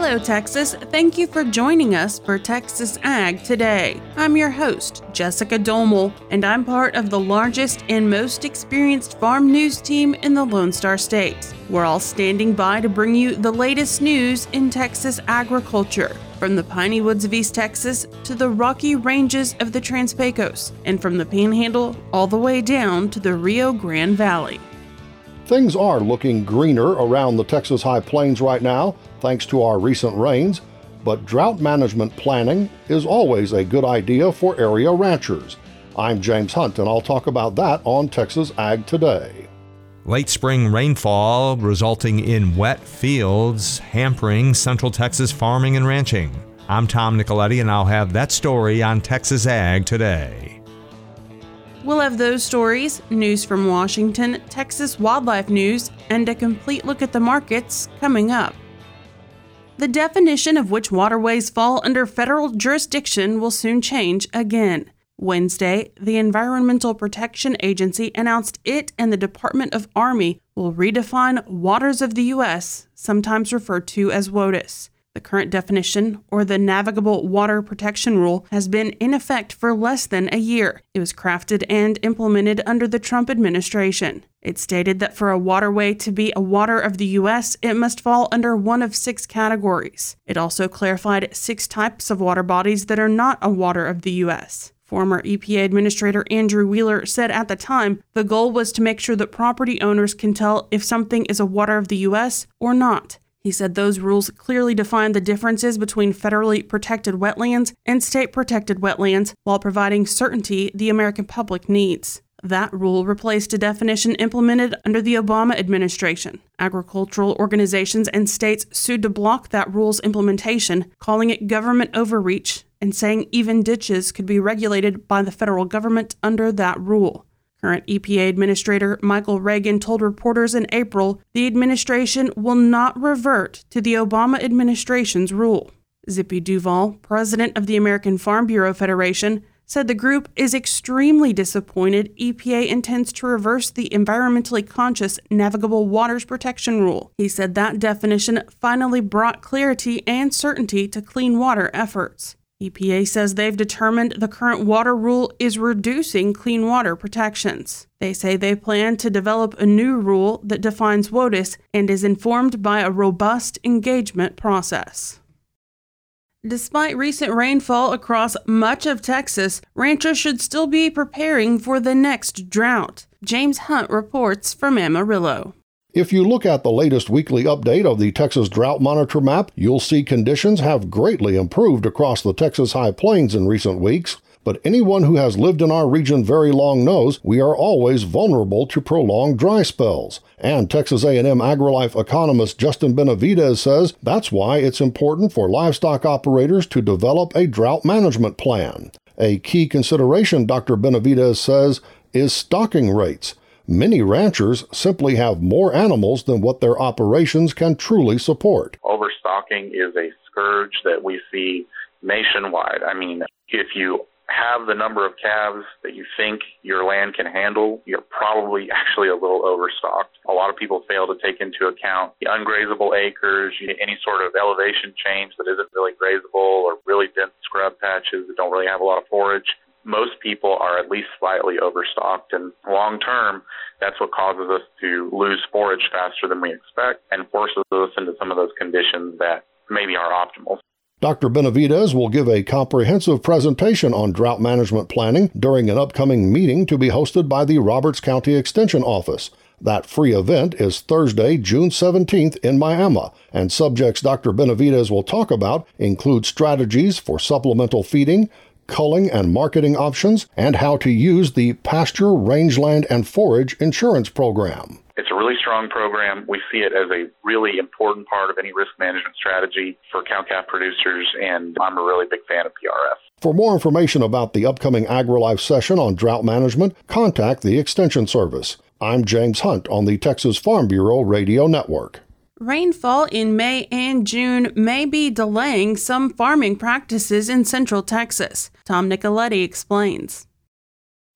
Hello, Texas. Thank you for joining us for Texas Ag Today. I'm your host, Jessica Domel, and I'm part of the largest and most experienced farm news team in the Lone Star State. We're all standing by to bring you the latest news in Texas agriculture. From the piney woods of East Texas to the rocky ranges of the Trans Pecos, and from the Panhandle all the way down to the Rio Grande Valley. Things are looking greener around the Texas High Plains right now, thanks to our recent rains, but drought management planning is always a good idea for area ranchers. I'm James Hunt, and I'll talk about that on Texas Ag Today. Late spring rainfall resulting in wet fields, hampering central Texas farming and ranching. I'm Tom Nicoletti, and I'll have that story on Texas Ag Today. We'll have those stories, news from Washington, Texas wildlife news, and a complete look at the markets coming up. The definition of which waterways fall under federal jurisdiction will soon change again. Wednesday, the Environmental Protection Agency announced it and the Department of Army will redefine waters of the U.S., sometimes referred to as WOTUS. The current definition, or the Navigable Water Protection Rule, has been in effect for less than a year. It was crafted and implemented under the Trump administration. It stated that for a waterway to be a water of the U.S., it must fall under one of six categories. It also clarified six types of water bodies that are not a water of the U.S. Former EPA Administrator Andrew Wheeler said at the time the goal was to make sure that property owners can tell if something is a water of the U.S. or not. He said those rules clearly define the differences between federally protected wetlands and state protected wetlands while providing certainty the American public needs. That rule replaced a definition implemented under the Obama administration. Agricultural organizations and states sued to block that rule's implementation, calling it government overreach and saying even ditches could be regulated by the federal government under that rule. Current EPA Administrator Michael Regan told reporters in April the administration will not revert to the Obama administration's rule. Zippy Duvall, president of the American Farm Bureau Federation, said the group is extremely disappointed EPA intends to reverse the environmentally conscious Navigable Waters Protection Rule. He said that definition finally brought clarity and certainty to clean water efforts. EPA says they've determined the current water rule is reducing clean water protections. They say they plan to develop a new rule that defines WOTUS and is informed by a robust engagement process. Despite recent rainfall across much of Texas, ranchers should still be preparing for the next drought. James Hunt reports from Amarillo. If you look at the latest weekly update of the Texas Drought Monitor map, you'll see conditions have greatly improved across the Texas High Plains in recent weeks. But anyone who has lived in our region very long knows we are always vulnerable to prolonged dry spells. And Texas A&M AgriLife economist Justin Benavidez says that's why it's important for livestock operators to develop a drought management plan. A key consideration, Dr. Benavidez says, is stocking rates. Many ranchers simply have more animals than what their operations can truly support. Overstocking is a scourge that we see nationwide. I mean, if you have the number of calves that you think your land can handle, you're probably actually a little overstocked. A lot of people fail to take into account the ungrazable acres, any sort of elevation change that isn't really grazable, or really dense scrub patches that don't really have a lot of forage most people are at least slightly overstocked. And long term, that's what causes us to lose forage faster than we expect and forces us into some of those conditions that maybe aren't optimal. Dr. Benavidez will give a comprehensive presentation on drought management planning during an upcoming meeting to be hosted by the Roberts County Extension Office. That free event is Thursday, June 17th in Miami, and subjects Dr. Benavidez will talk about include strategies for supplemental feeding, culling and marketing options, and how to use the Pasture, Rangeland, and Forage Insurance Program. It's a really strong program. We see it as a really important part of any risk management strategy for cow calf producers, and I'm a really big fan of PRF. For more information about the upcoming AgriLife session on drought management, contact the Extension Service. I'm James Hunt on the Texas Farm Bureau Radio Network. Rainfall in May and June may be delaying some farming practices in central Texas. Tom Nicoletti explains.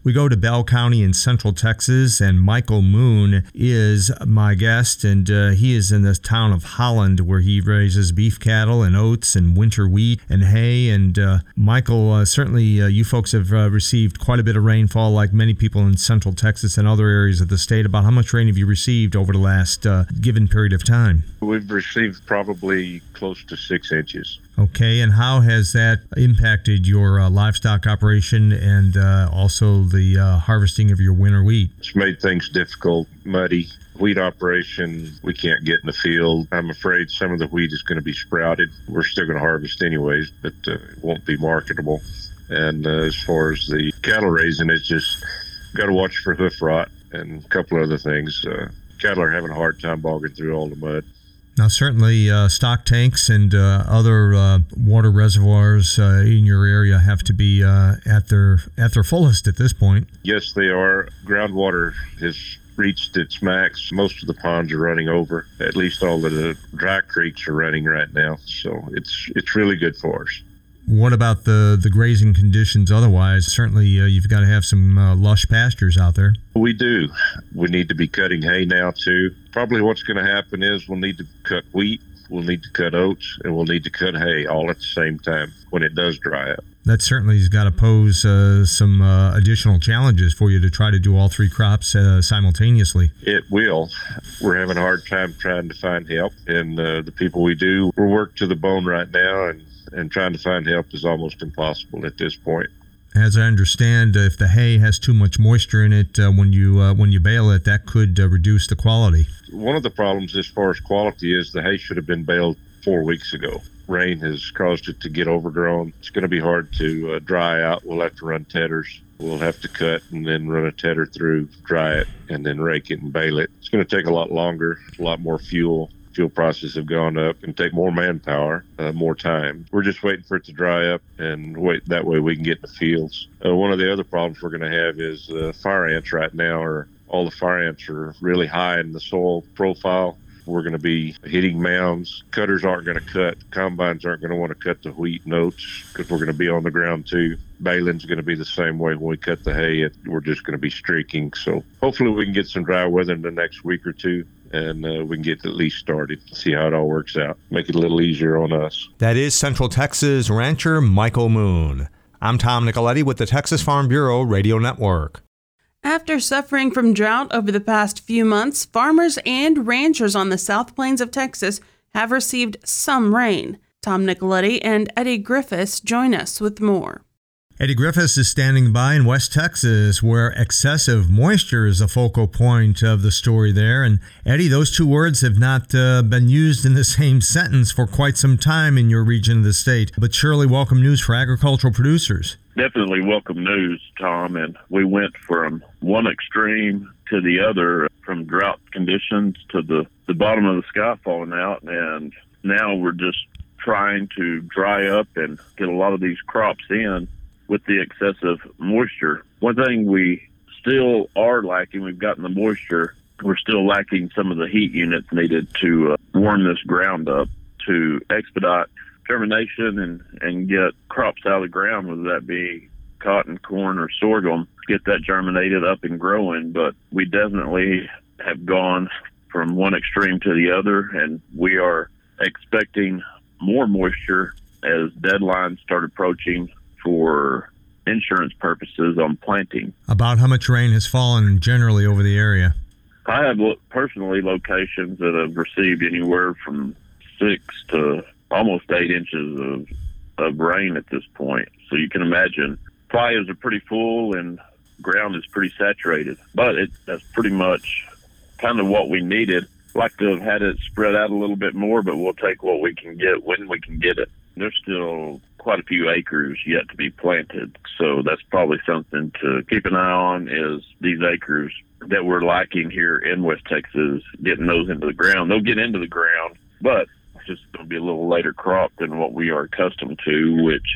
We go to Bell County in Central Texas, and Michael Moon is my guest, and uh, he is in the town of Holland where he raises beef cattle and oats and winter wheat and hay. And uh, Michael, uh, certainly uh, you folks have uh, received quite a bit of rainfall, like many people in Central Texas and other areas of the state. About how much rain have you received over the last uh, given period of time? We've received probably close to six inches. Okay, and how has that impacted your uh, livestock operation and uh, also the uh, harvesting of your winter wheat? It's made things difficult, muddy. Wheat operation, we can't get in the field. I'm afraid some of the wheat is going to be sprouted. We're still going to harvest anyways, but uh, it won't be marketable. And uh, as far as the cattle raising, it's just got to watch for hoof rot and a couple other things. Uh, cattle are having a hard time bogging through all the mud. Now, certainly, uh, stock tanks and uh, other uh, water reservoirs uh, in your area have to be uh, at their at their fullest at this point. Yes, they are. Groundwater has reached its max. Most of the ponds are running over. At least all of the dry creeks are running right now. So it's it's really good for us. What about the, the grazing conditions otherwise? Certainly, uh, you've got to have some uh, lush pastures out there. We do. We need to be cutting hay now, too. Probably what's going to happen is we'll need to cut wheat, we'll need to cut oats, and we'll need to cut hay all at the same time when it does dry up. That certainly has got to pose uh, some uh, additional challenges for you to try to do all three crops uh, simultaneously. It will. We're having a hard time trying to find help, and uh, the people we do, we're worked to the bone right now, and and trying to find help is almost impossible at this point. As I understand, if the hay has too much moisture in it uh, when you uh, when you bale it, that could uh, reduce the quality. One of the problems as far as quality is the hay should have been baled four weeks ago. Rain has caused it to get overgrown. It's going to be hard to uh, dry out. We'll have to run tedders. We'll have to cut and then run a tedder through, dry it, and then rake it and bale it. It's going to take a lot longer, a lot more fuel fuel prices have gone up and take more manpower, uh, more time. We're just waiting for it to dry up and wait that way we can get in the fields. Uh, one of the other problems we're going to have is uh, fire ants right now are all the fire ants are really high in the soil profile. We're going to be hitting mounds. Cutters aren't going to cut. Combines aren't going to want to cut the wheat notes because we're going to be on the ground too. Baling's going to be the same way when we cut the hay. We're just going to be streaking. So hopefully we can get some dry weather in the next week or two and uh, we can get at least started, see how it all works out, make it a little easier on us. That is Central Texas rancher Michael Moon. I'm Tom Nicoletti with the Texas Farm Bureau Radio Network. After suffering from drought over the past few months, farmers and ranchers on the South Plains of Texas have received some rain. Tom Nicoletti and Eddie Griffiths join us with more. Eddie Griffiths is standing by in West Texas, where excessive moisture is a focal point of the story there. And Eddie, those two words have not uh, been used in the same sentence for quite some time in your region of the state, but surely welcome news for agricultural producers. Definitely welcome news, Tom. And we went from one extreme to the other, from drought conditions to the, the bottom of the sky falling out. And now we're just trying to dry up and get a lot of these crops in with the excessive moisture. One thing we still are lacking, we've gotten the moisture, we're still lacking some of the heat units needed to uh, warm this ground up to expedite germination and, and get crops out of the ground, whether that be cotton, corn, or sorghum, get that germinated up and growing. But we definitely have gone from one extreme to the other, and we are expecting more moisture as deadlines start approaching for insurance purposes on planting. About how much rain has fallen generally over the area? I have personally locations that have received anywhere from six to almost eight inches of of rain at this point. So you can imagine playas are pretty full and ground is pretty saturated. But it that's pretty much kind of what we needed. Like to have had it spread out a little bit more, but we'll take what we can get when we can get it. There's still quite a few acres yet to be planted. So that's probably something to keep an eye on is these acres that we're lacking here in West Texas, getting those into the ground. They'll get into the ground, but it's just going to be a little later crop than what we are accustomed to, which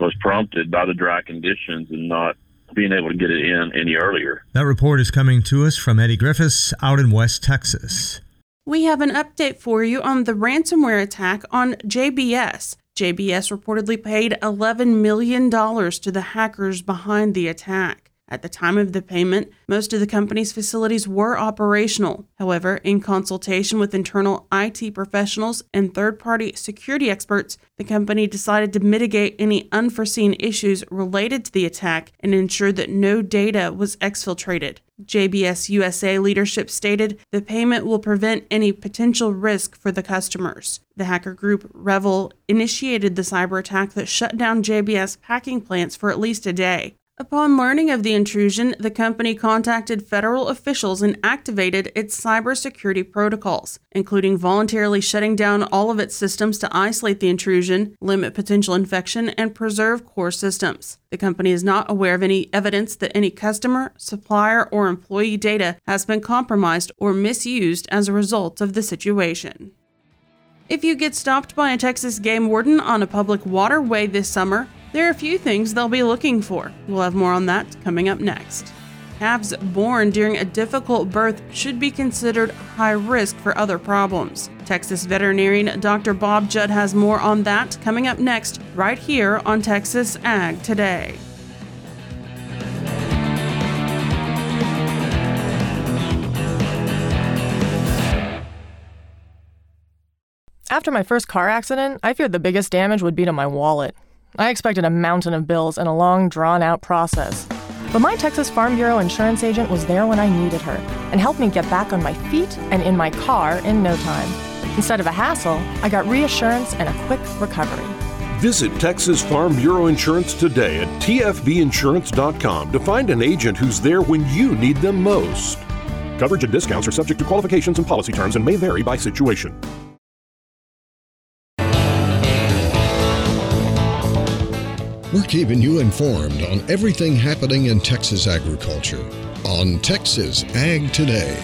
was prompted by the dry conditions and not being able to get it in any earlier. That report is coming to us from Eddie Griffiths out in West Texas. We have an update for you on the ransomware attack on JBS. JBS reportedly paid $11 million to the hackers behind the attack. At the time of the payment, most of the company's facilities were operational. However, in consultation with internal IT professionals and third party security experts, the company decided to mitigate any unforeseen issues related to the attack and ensure that no data was exfiltrated. JBS USA leadership stated the payment will prevent any potential risk for the customers. The hacker group REvil initiated the cyber attack that shut down JBS packing plants for at least a day. Upon learning of the intrusion, the company contacted federal officials and activated its cybersecurity protocols, including voluntarily shutting down all of its systems to isolate the intrusion, limit potential infection, and preserve core systems. The company is not aware of any evidence that any customer, supplier, or employee data has been compromised or misused as a result of the situation. If you get stopped by a Texas game warden on a public waterway this summer, there are a few things they'll be looking for. We'll have more on that coming up next. Calves born during a difficult birth should be considered high risk for other problems. Texas veterinarian Dr. Bob Judd has more on that coming up next, right here on Texas Ag Today. After my first car accident, I feared the biggest damage would be to my wallet. I expected a mountain of bills and a long, drawn out process. But my Texas Farm Bureau insurance agent was there when I needed her and helped me get back on my feet and in my car in no time. Instead of a hassle, I got reassurance and a quick recovery. Visit Texas Farm Bureau Insurance today at tfbinsurance.com to find an agent who's there when you need them most. Coverage and discounts are subject to qualifications and policy terms and may vary by situation. We're keeping you informed on everything happening in Texas agriculture on Texas Ag Today.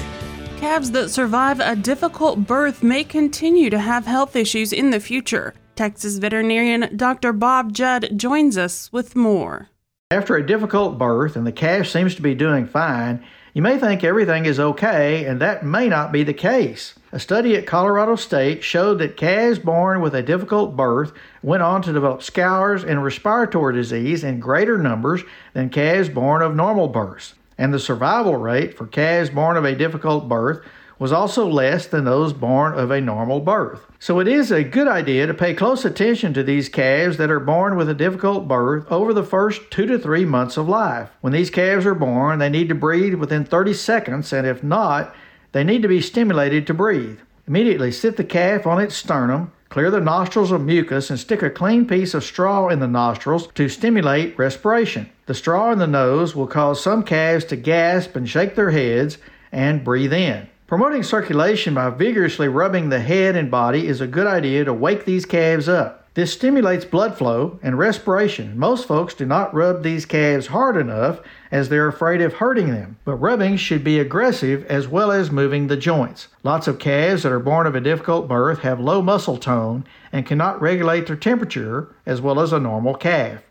Calves that survive a difficult birth may continue to have health issues in the future. Texas veterinarian Dr. Bob Judd joins us with more. After a difficult birth and the calf seems to be doing fine, you may think everything is okay, and that may not be the case. A study at Colorado State showed that calves born with a difficult birth went on to develop scours and respiratory disease in greater numbers than calves born of normal births. And the survival rate for calves born of a difficult birth was also less than those born of a normal birth. So it is a good idea to pay close attention to these calves that are born with a difficult birth over the first two to three months of life. When these calves are born, they need to breathe within 30 seconds, and if not, they need to be stimulated to breathe. Immediately sit the calf on its sternum, clear the nostrils of mucus, and stick a clean piece of straw in the nostrils to stimulate respiration. The straw in the nose will cause some calves to gasp and shake their heads and breathe in. Promoting circulation by vigorously rubbing the head and body is a good idea to wake these calves up. This stimulates blood flow and respiration. Most folks do not rub these calves hard enough as they're afraid of hurting them, but rubbing should be aggressive as well as moving the joints. Lots of calves that are born of a difficult birth have low muscle tone and cannot regulate their temperature as well as a normal calf.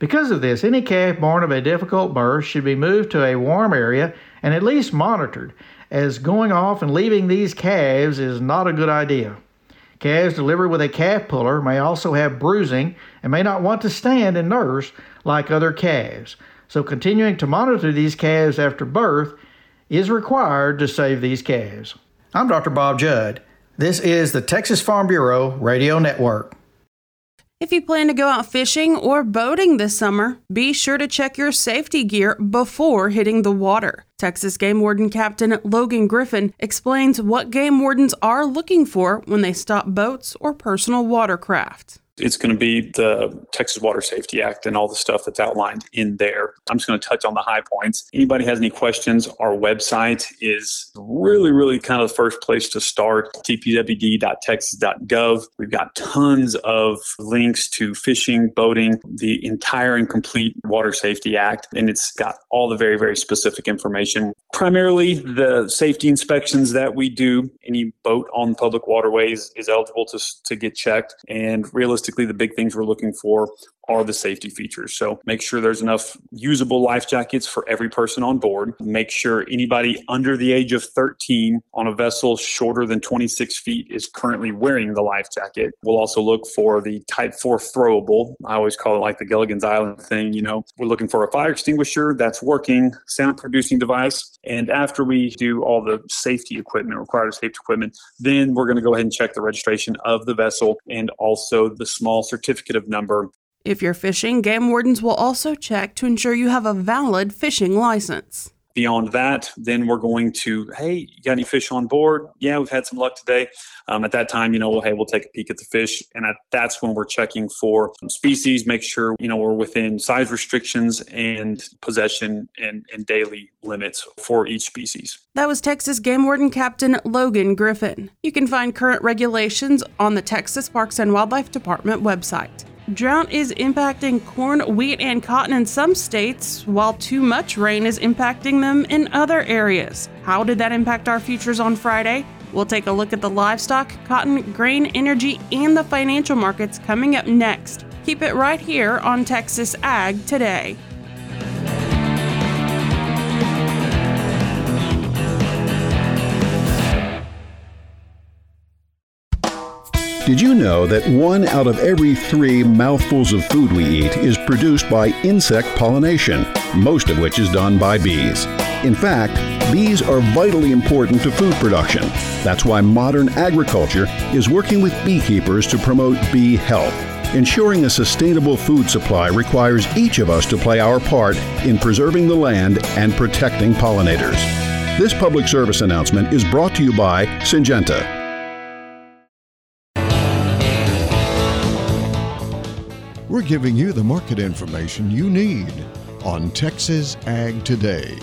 Because of this, any calf born of a difficult birth should be moved to a warm area and at least monitored as going off and leaving these calves is not a good idea. Calves delivered with a calf puller may also have bruising and may not want to stand and nurse like other calves. So, continuing to monitor these calves after birth is required to save these calves. I'm Dr. Bob Judd. This is the Texas Farm Bureau Radio Network. If you plan to go out fishing or boating this summer, be sure to check your safety gear before hitting the water. Texas Game Warden Captain Logan Griffin explains what game wardens are looking for when they stop boats or personal watercraft. It's going to be the Texas Water Safety Act and all the stuff that's outlined in there. I'm just going to touch on the high points. Anybody has any questions, our website is really, really kind of the first place to start tpwd.texas.gov. We've got tons of links to fishing, boating, the entire and complete Water Safety Act, and it's got all the very, very specific information. Primarily, the safety inspections that we do, any boat on public waterways is eligible to, to get checked, and realistically, the big things we're looking for are the safety features. So make sure there's enough usable life jackets for every person on board. Make sure anybody under the age of 13 on a vessel shorter than 26 feet is currently wearing the life jacket. We'll also look for the Type 4 throwable. I always call it like the Gilligan's Island thing. You know, we're looking for a fire extinguisher that's working, sound producing device. And after we do all the safety equipment, required safety equipment, then we're going to go ahead and check the registration of the vessel and also the small certificate of number if you're fishing, game wardens will also check to ensure you have a valid fishing license. Beyond that, then we're going to, hey, you got any fish on board? Yeah, we've had some luck today. Um, at that time, you know, well, hey, we'll take a peek at the fish. And at, that's when we're checking for species, make sure, you know, we're within size restrictions and possession and, and daily limits for each species. That was Texas Game Warden Captain Logan Griffin. You can find current regulations on the Texas Parks and Wildlife Department website. Drought is impacting corn, wheat, and cotton in some states, while too much rain is impacting them in other areas. How did that impact our futures on Friday? We'll take a look at the livestock, cotton, grain, energy, and the financial markets coming up next. Keep it right here on Texas Ag Today. Did you know that one out of every three mouthfuls of food we eat is produced by insect pollination, most of which is done by bees? In fact, bees are vitally important to food production. That's why modern agriculture is working with beekeepers to promote bee health. Ensuring a sustainable food supply requires each of us to play our part in preserving the land and protecting pollinators. This public service announcement is brought to you by Syngenta We're giving you the market information you need on Texas Ag Today.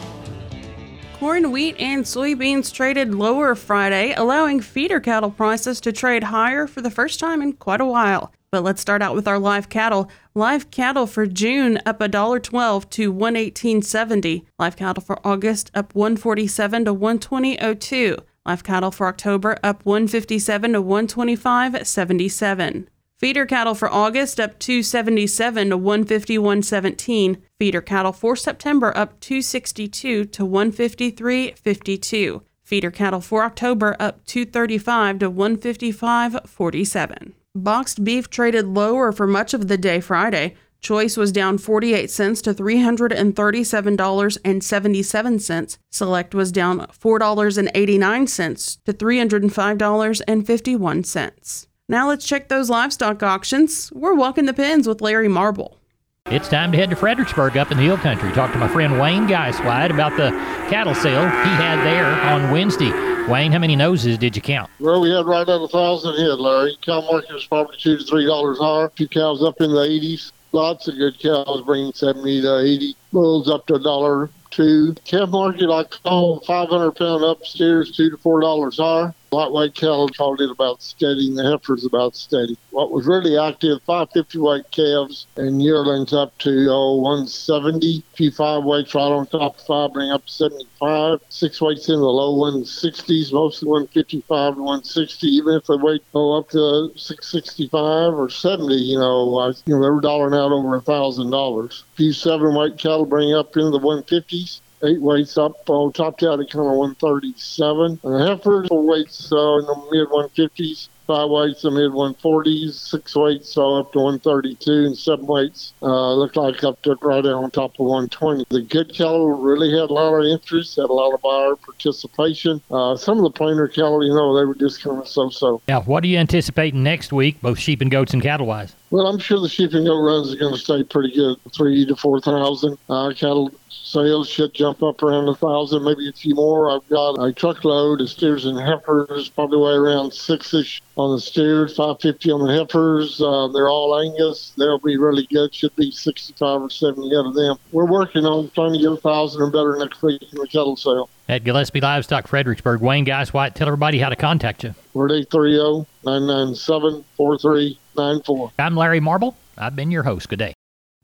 Corn, wheat, and soybeans traded lower Friday, allowing feeder cattle prices to trade higher for the first time in quite a while. But let's start out with our live cattle. Live cattle for June up $1.12 to 118.70. Live cattle for August up 147 to 120.02. Live cattle for October up 157 to 125.77. Feeder cattle for August up 277 to 151.17. Feeder cattle for September up 262 to 153.52. Feeder cattle for October up 235 to 155.47. Boxed beef traded lower for much of the day Friday. Choice was down 48 cents to $337.77. Select was down $4.89 to $305.51. Now let's check those livestock auctions. We're walking the pens with Larry Marble. It's time to head to Fredericksburg up in the hill country. Talk to my friend Wayne Geistweidt about the cattle sale he had there on Wednesday. Wayne, how many noses did you count? Well, we had right at a thousand head, Larry. Cow market was probably two to three dollars higher. Two cows up in the eighties. Lots of good cows bringing seventy to eighty. Bulls up to a dollar two. Calf market, I call 500 pound upstairs, two to four dollars higher. Lightweight cattle called it about steady, and the heifers about steady. What was really active, 550 weight calves and yearlings up to oh, 170. Few five weights right on top of five, bring up to 75. Six weights in the low 160s, mostly 155 to 160. Even if they weight go up to 665 or 70, you know, I, you know they were dollaring out over a thousand dollars. Few seven weight cattle bring up into the 150s eight weights up on top out at kind of 137. And the heifers weights uh, in the mid 150s five weights in the mid 140s, six weights so up to 132, and seven weights uh, looked like up to right on top of 120. The good cattle really had a lot of interest, had a lot of buyer participation. Uh, some of the plainer cattle, you know, they were just kind of so-so. Now, what are you anticipating next week, both sheep and goats and cattle wise? Well, I'm sure the sheep and goat runs are going to stay pretty good, three to four thousand. Uh, cattle sales should jump up around a thousand, maybe a few more. I've got a truckload of steers and heifers, probably weigh around six-ish on the steers, 550 on the heifers. Uh, they're all Angus. They'll be really good. Should be 65 or 70 out of them. We're working on trying to get a thousand or better next week in the cattle sale. At Gillespie Livestock, Fredericksburg, Wayne Geistweidt, tell everybody how to contact you. We're at 830 997 4394. I'm Larry Marble. I've been your host. Good day.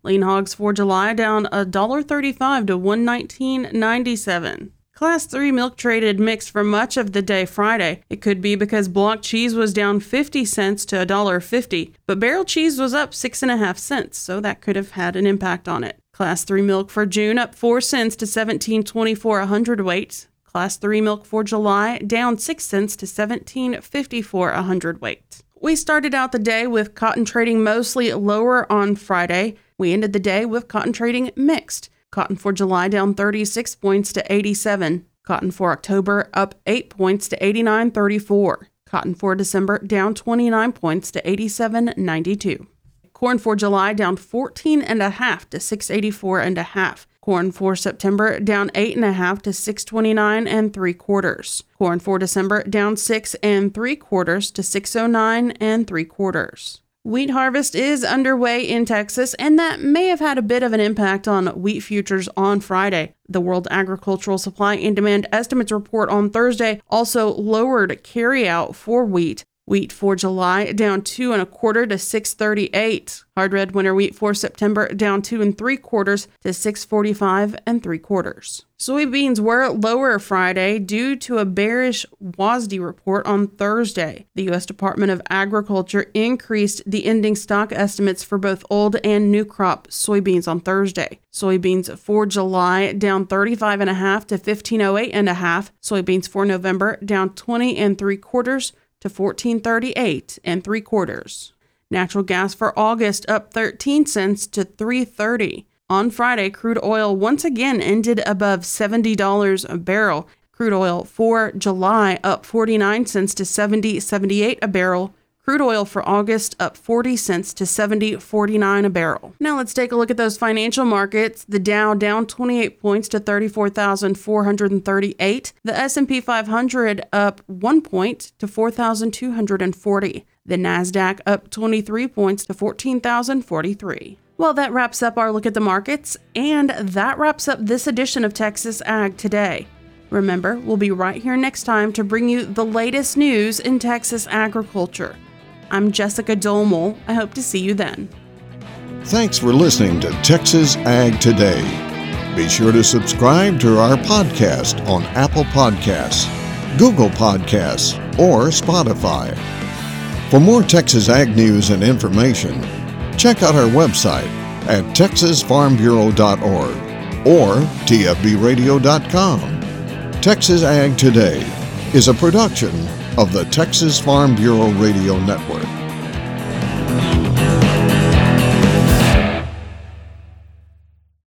Lean hogs for July down $1.35 to 119.97. Class 3 milk traded mixed for much of the day Friday. It could be because block cheese was down 50 cents to $1.50, but barrel cheese was up 6.5 cents, so that could have had an impact on it. Class 3 milk for June up 4 cents to 17.24 a hundredweight. Class 3 milk for July down 6 cents to 17.54 a hundredweight. We started out the day with cotton trading mostly lower on Friday. We ended the day with cotton trading mixed. Cotton for July down 36 points to 87. Cotton for October up 8 points to 89.34. Cotton for December down 29 points to 87.92. Corn for July down 14 and a half to 684 and a half. Corn for September down eight and a half to 629 and three quarters. Corn for December down six and three quarters to 609 and three quarters. Wheat harvest is underway in Texas, and that may have had a bit of an impact on wheat futures on Friday. The World Agricultural Supply and Demand Estimates report on Thursday also lowered carryout for wheat. Wheat for July down two and a quarter to 638. Hard red winter wheat for September down two and three quarters to 645 and three quarters. Soybeans were lower Friday due to a bearish WASDE report on Thursday. The U.S. Department of Agriculture increased the ending stock estimates for both old and new crop soybeans on Thursday. Soybeans for July down 35 and a half to 1508 and a half. Soybeans for November down 20 and three quarters to 1438 and three quarters. Natural gas for August up 13 cents to 330. On Friday, crude oil once again ended above $70 a barrel. Crude oil for July up 49 cents to 70.78 a barrel. Crude oil for August up 40 cents to 70.49 a barrel. Now let's take a look at those financial markets. The Dow down 28 points to 34,438. The S&P 500 up 1 point to 4,240. The Nasdaq up 23 points to 14,043. Well, that wraps up our look at the markets, and that wraps up this edition of Texas Ag Today. Remember, we'll be right here next time to bring you the latest news in Texas agriculture. I'm Jessica Domel. I hope to see you then. Thanks for listening to Texas Ag Today. Be sure to subscribe to our podcast on Apple Podcasts, Google Podcasts, or Spotify. For more Texas Ag news and information, check out our website at texasfarmbureau.org or tfbradio.com. Texas Ag Today is a production of the Texas Farm Bureau Radio Network.